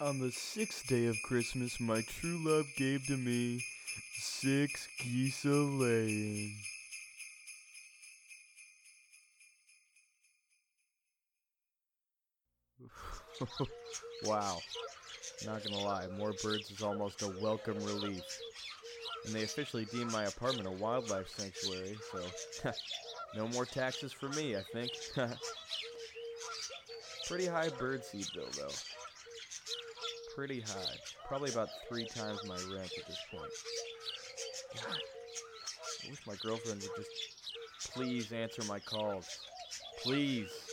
On the sixth day of Christmas, my true love gave to me six geese a laying. wow. Not gonna lie, more birds is almost a welcome relief. And they officially deemed my apartment a wildlife sanctuary, so no more taxes for me, I think. Pretty high bird seed bill, though. Pretty high. Probably about three times my rent at this point. God, I wish my girlfriend would just please answer my calls. Please.